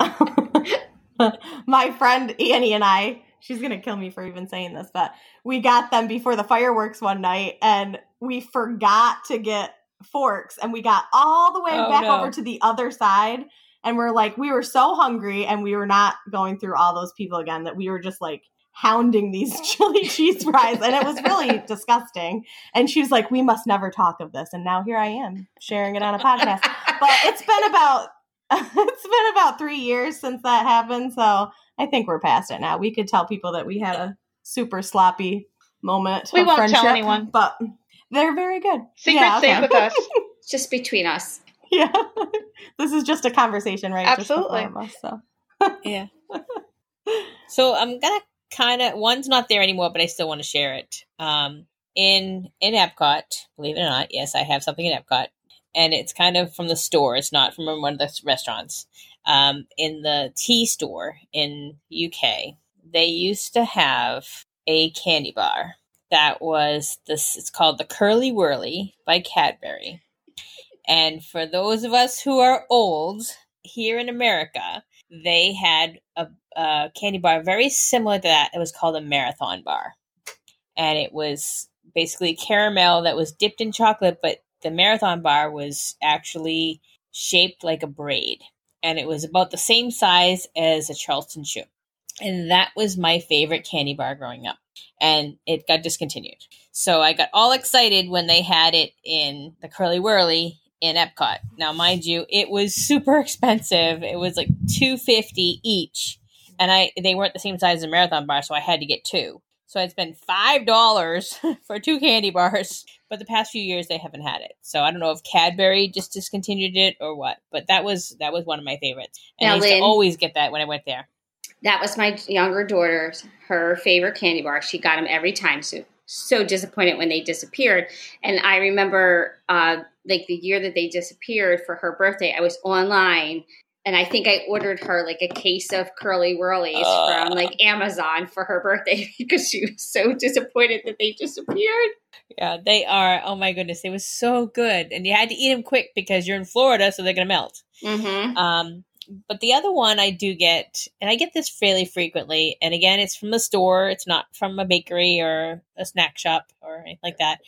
My friend Annie and I, she's gonna kill me for even saying this, but we got them before the fireworks one night, and we forgot to get forks, and we got all the way Oh, back no. over to the other side, and we're like, we were so hungry, and we were not going through all those people again that we were just like hounding these [laughs] chili cheese fries, and it was really disgusting. And she was like, "We must never talk of this." And now here I am sharing it on a podcast. But it's been about [laughs] it's been about three years since that happened, so I think we're past it now. We could tell people that we had a super sloppy moment. We of won't tell anyone. but they're very good. Secret Yeah, safe okay. with us. [laughs] just between us. Yeah, this is just a conversation, right? Just the four Absolutely. of us, so. Yeah. So I'm gonna kind of one's not there anymore, but I still want to share it. Um, in in Epcot. Believe it or not, yes, I have something in Epcot, and it's kind of from the store. It's not from one of the restaurants. Um, in the tea store in UK, they used to have a candy bar that was this. It's called the Curly Wurly by Cadbury. And for those of us who are old here in America, they had a, a candy bar very similar to that. It was called a marathon bar. And it was basically caramel that was dipped in chocolate, but the marathon bar was actually shaped like a braid. And it was about the same size as a Charleston Chew. And that was my favorite candy bar growing up. And it got discontinued. So I got all excited when they had it in the Curly Wurly in Epcot. Now, mind you, it was super [laughs] expensive. It was like two fifty each, and I they weren't the same size as a marathon bar, so I had to get two. So I'd spend five dollars [laughs] for two candy bars. But the past few years they haven't had it. So I don't know if Cadbury just discontinued it or what. But that was that was one of my favorites. And Now, I used Lynn- to always get that when I went there. That was my younger daughter's her favorite candy bar. She got them every time. So so disappointed when they disappeared. And I remember uh, like the year that they disappeared for her birthday. I was online and I think I ordered her like a case of Curly Wurlies Uh. from like Amazon for her birthday [laughs] because she was so disappointed that they disappeared. Yeah, they are. Oh my goodness, they was so good, and you had to eat them quick because you're in Florida, so they're gonna melt. Mm-hmm. Um, but the other one I do get, and I get this fairly frequently, and again, it's from the store. It's not from a bakery or a snack shop or anything like that.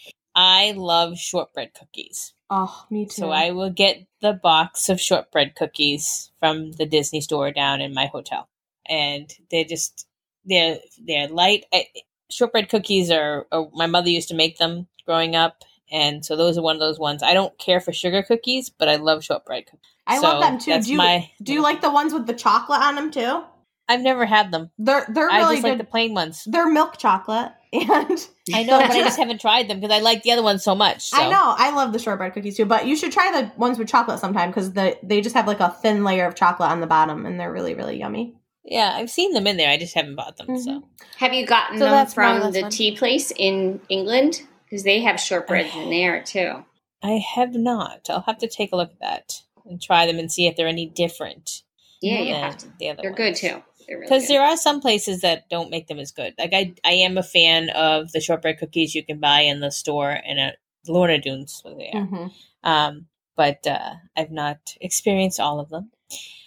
I love shortbread cookies. Oh, me too. So I will get the box of shortbread cookies from the Disney store down in my hotel, and they're just they're they're light. I, shortbread cookies are, are my mother used to make them growing up, and so those are one of those ones. I don't care for sugar cookies, but I love shortbread cookies. I So love them too. Do you my- do you like the ones with the chocolate on them too? I've never had them. They're they're I really just good. like the plain ones. they're milk chocolate, [laughs] and I know, but I just haven't tried them because I like the other ones so much. So. I know I love the shortbread cookies too. But you should try the ones with chocolate sometime because the they just have like a thin layer of chocolate on the bottom, and they're really really yummy. Yeah, I've seen them in there. I just haven't bought them. So Mhm. Have you gotten So them that's from the one. tea place in England? Because they have shortbreads in there too. I have not. I'll have to take a look at that and try them and see if they're any different. Yeah, you have to. The other They're good too. Really Because there are some places that don't make them as good. Like I, I am a fan of the shortbread cookies you can buy in the store and at Lorna Doones. So they are. Mhm. Um, but uh, I've not experienced all of them.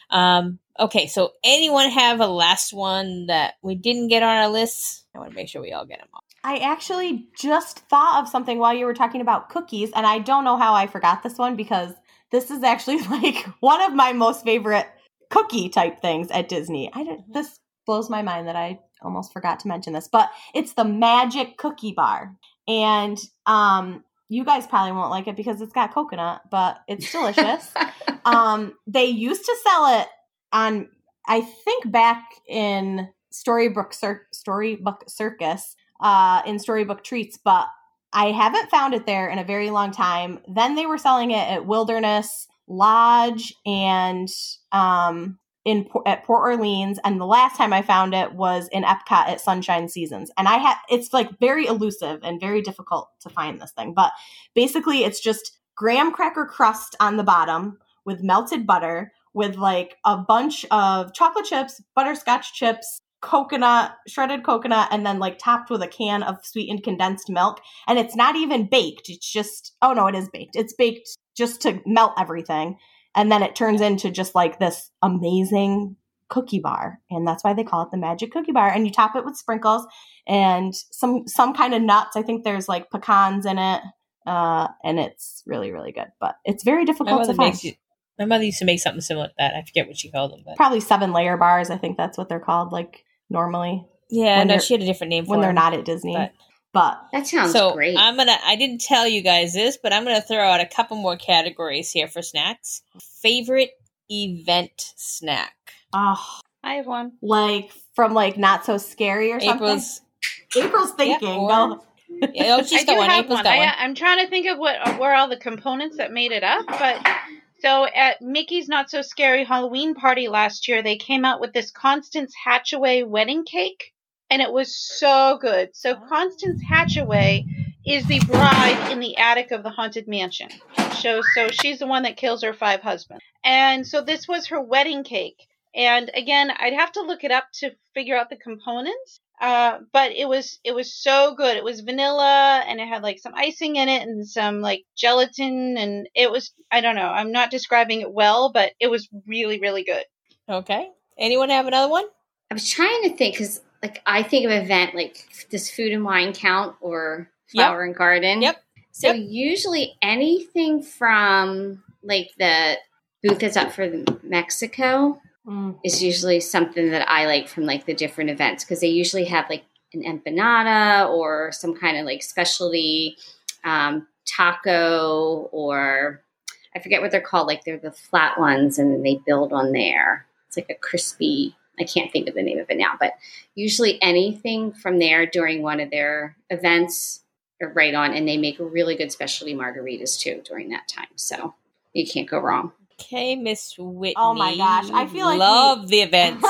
Um, okay, so anyone have a last one that we didn't get on our list? I want to make sure we all get them all. I actually just thought of something while you were talking about cookies, and I don't know how I forgot this one because this is actually [laughs] like one of my most favorite cookie type things at Disney. I don't, this blows my mind that I almost forgot to mention this, but it's the Magic Cookie Bar, and um, you guys probably won't like it because it's got coconut, but it's delicious. [laughs] um, they used to sell it on, I think, back in Storybook Cir- Storybook Circus, uh, in Storybook Treats, but I haven't found it there in a very long time. Then they were selling it at Wilderness Lodge and um, in at Port Orleans, and the last time I found it was in Epcot at Sunshine Seasons. And I had it's like very elusive and very difficult to find this thing, but basically it's just graham cracker crust on the bottom with melted butter with like a bunch of chocolate chips, butterscotch chips, coconut, shredded coconut, and then like topped with a can of sweetened condensed milk. And it's not even baked. It's just, oh no, it is baked. It's baked just to melt everything. And then it turns into just like this amazing cookie bar. And that's why they call it the magic cookie bar. And you top it with sprinkles and some some kind of nuts. I think there's like pecans in it. Uh, and it's really, really good. But it's very difficult to find. you, my mother used to make something similar to that. I forget what she called them, but Probably seven layer bars. I think that's what they're called, like normally yeah, no, she had a different name for when they're not at Disney. but- but that sounds so great. I'm gonna. I didn't tell you guys this, but I'm gonna throw out a couple more categories here for snacks. Favorite event snack. oh, I have one. like from like not so scary or something. April's. April's thinking. or- oh. Go. [laughs] Yeah, oh, she's I got do one. have April's one. got I, one. I'm trying to think of what uh, where all the components that made it up, but so at Mickey's Not So Scary Halloween party last year, they came out with this Constance Hatchaway wedding cake, and it was so good. So Constance Hatchaway is the bride in the attic of the haunted mansion. Shows so she's the one that kills her five husbands. And so this was her wedding cake. And again, I'd have to look it up to figure out the components. Uh, but it was it was so good. It was vanilla and it had like some icing in it and some like gelatin and it was I don't know. I'm not describing it well, but it was really really good. Okay. Anyone have another one? I was trying to think because like I think of event like does food and wine count or Yep. flower and garden? Yep. So Yep. usually anything from like the booth that's up for Mexico Mm. is usually something that I like from like the different events because they usually have like an empanada or some kind of like specialty um, taco or I forget what they're called. Like they're the flat ones and then they build on there. It's like a crispy. I can't think of the name of it now, but usually anything from there during one of their events are right on, and they make really good specialty margaritas too during that time. So you can't go wrong. Okay, Miss Whitney. Oh my gosh, I feel like we- love the events. [laughs]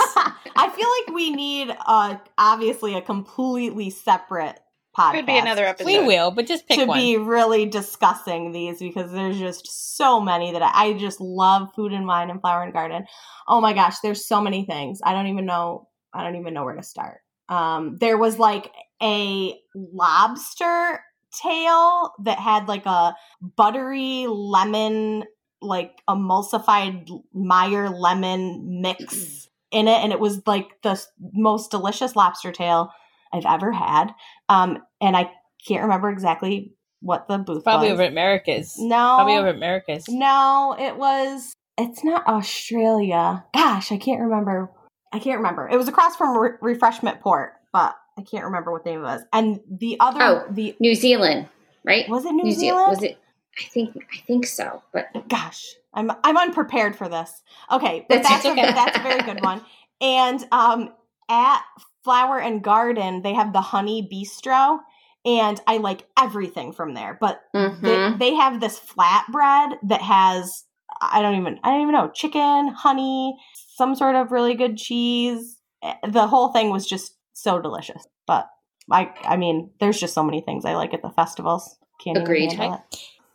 I feel like we need uh obviously a completely separate podcast. Could be another episode. we will, but just pick to one. be really discussing these because there's just so many that I, I just love food and wine and flower and garden. Oh my gosh, there's so many things. I don't even know I don't even know where to start. Um there was like a lobster tail that had like a buttery lemon like emulsified Meyer lemon mix in it and it was like the most delicious lobster tail I've ever had. Um and I can't remember exactly what the booth Probably was. over at America's. no, Probably over at America's. no, it was. It's not Australia. Gosh, I can't remember. I can't remember. It was across from Re- Refreshment Port, but I can't remember what the name it was. And the other, Oh. the New Zealand, right? was it New, Zealand. Zealand? Was it? I think I think so, but Gosh, I'm I'm unprepared for this. Okay, but That's that's a, that's a very good one. And um, at Flower and Garden, they have the Honey Bee-stro, and I like everything from there. But Mhm. they, they have this flatbread that has I don't even I don't even know chicken, honey, some sort of really good cheese. Eh, The whole thing was just so delicious. But I I mean, there's just so many things I like at the festivals. Can't Agreed. even.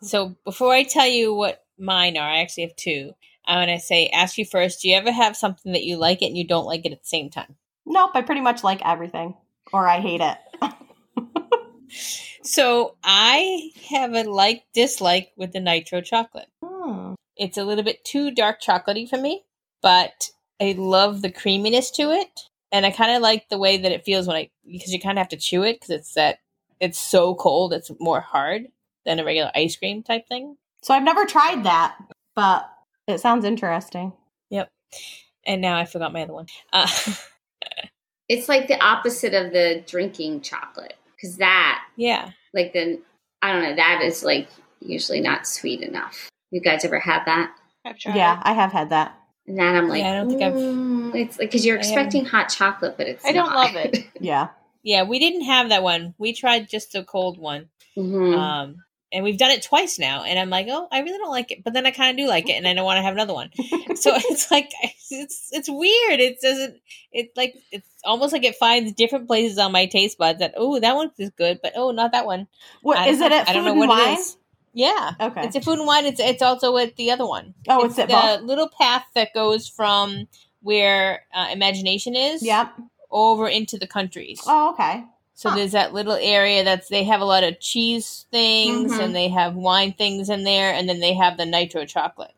So before I tell you what mine are, I actually have two. I want to say, ask you first. Do you ever have something that you like it and you don't like it at the same time? Nope, I pretty much like everything, or I hate it. So I have a like dislike with the nitro chocolate. Hmm. It's a little bit too dark chocolatey for me, but I love the creaminess to it, and I kind of like the way that it feels when I because you kind of have to chew it because it's that it's so cold. It's more hard than a regular ice cream type thing. So I've never tried that, but it sounds interesting. Yep. And now I forgot my other one. Uh, [laughs] it's like the opposite of the drinking chocolate because that, yeah, like the, I don't know, that is like usually not sweet enough. You guys ever had that? I've tried. Yeah, I have had that. And that I'm like, Yeah, I don't think I've- "Mm," it's like because you're expecting hot chocolate, but it's I don't not. love it. [laughs] Yeah. yeah. We didn't have that one. We tried just the cold one. Mhm. Um, and we've done it twice now, and I'm like, oh, I really don't like it, but then I kind of do like it, and I don't want to have another one. [laughs] so it's like [laughs] it's it's weird. It doesn't. it's like it's almost like it finds different places on my taste buds that oh that one is good, but oh not that one. What is it at I don't know Food and what Wine? it is. Yeah, Okay. it's a food and wine. It's it's also with the other one. oh, it's, at the both. little path that goes from where uh, imagination is Yep. over into the countries. Oh, okay. So Huh. there's that little area that's they have a lot of cheese things Mhm. and they have wine things in there and then they have the nitro chocolate.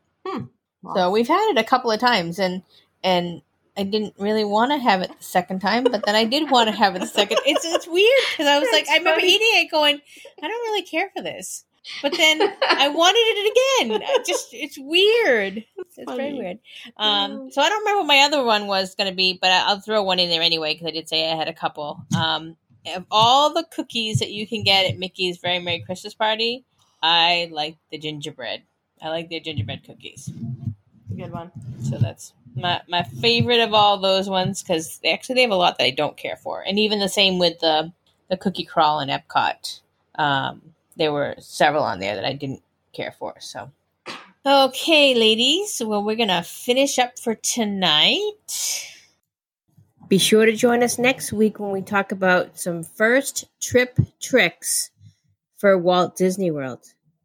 Well, So we've had it a couple of times and and I didn't really want to have it the second time, but then I did want to have it the second. [laughs] It's it's weird because I was like It's I remember funny. eating it going, I don't really care for this. But then I [laughs] wanted it again. I just it's weird. It's, very weird. Um, so I don't remember what my other one was going to be, but I- I'll throw one in there anyway because I did say I had a couple. Um, of all the cookies that you can get at Mickey's Very Merry Christmas Party, I like the gingerbread. I like their gingerbread cookies. good one. So that's my my favorite of all those ones because they actually they have a lot that I don't care for, and even the same with the the cookie crawl in Epcot. Um, there were several on there that I didn't care for. So, okay, ladies, well we're gonna finish up for tonight. Be sure to join us next week when we talk about some first trip tricks for Walt Disney World.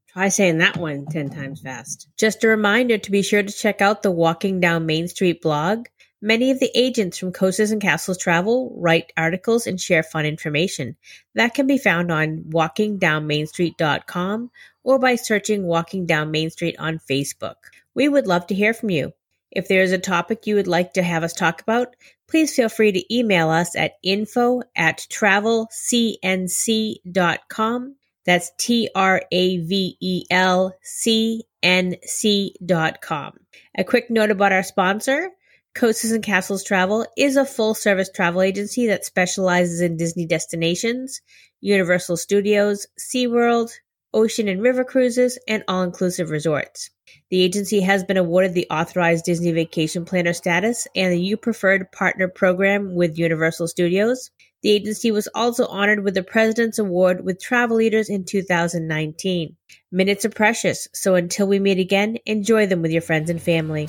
Try saying that one 10 times fast. Just a reminder to be sure to check out the Walking Down Main Street blog. Many of the agents from Coasters and Castles Travel write articles and share fun information. That can be found on walkingdownmainstreet.com or by searching Walking Down Main Street on Facebook. We would love to hear from you. If there is a topic you would like to have us talk about, please feel free to email us at info at travelcnc.com. That's T R A V E L C N C dot com. A quick note about our sponsor. Coasters and Castles Travel is a full service travel agency that specializes in Disney destinations, Universal Studios, SeaWorld, ocean and river cruises, and all inclusive resorts. The agency has been awarded the Authorized Disney Vacation Planner status and the U Preferred Partner program with Universal Studios. The agency was also honored with the President's Award with Travel Leaders in 2019. Minutes are precious, so until we meet again, enjoy them with your friends and family.